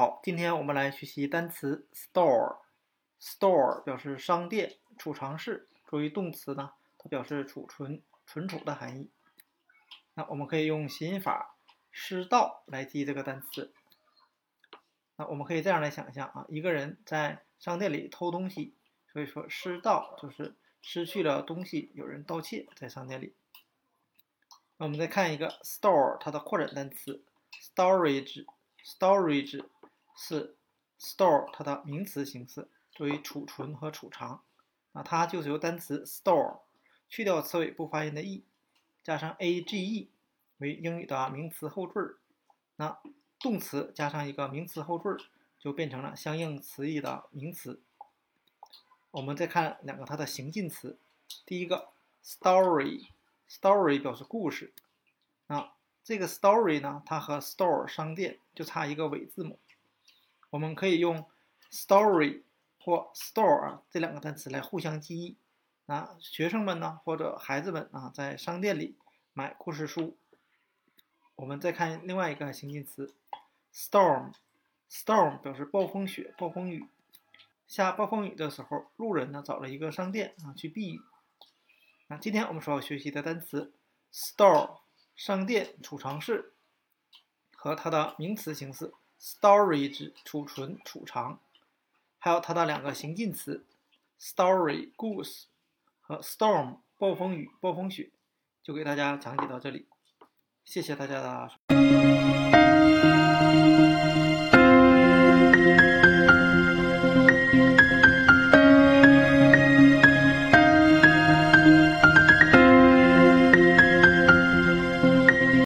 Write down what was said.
好，今天我们来学习单词 store。store 表示商店、储藏室。作为动词呢，它表示储存、存储的含义。那我们可以用谐音法失盗来记这个单词。那我们可以这样来想象啊，一个人在商店里偷东西，所以说失盗就是失去了东西，有人盗窃在商店里。那我们再看一个 store，它的扩展单词 storage。storage 是 store 它的名词形式，作为储存和储藏。那它就是由单词 store 去掉词尾不发音的 e，加上 age 为英语的名词后缀儿。那动词加上一个名词后缀儿，就变成了相应词义的名词。我们再看两个它的形近词，第一个 story，story 表示故事。那这个 story 呢，它和 store 商店就差一个尾字母。我们可以用 story 或 store 啊这两个单词来互相记忆。那学生们呢，或者孩子们啊，在商店里买故事书。我们再看另外一个形近词 storm，storm 表示暴风雪、暴风雨。下暴风雨的时候，路人呢找了一个商店啊去避雨。那今天我们所要学习的单词 store。商店、储藏室和它的名词形式 storage 储存、储藏，还有它的两个形近词 story goose 和 storm 暴风雨、暴风雪，就给大家讲解到这里。谢谢大家的。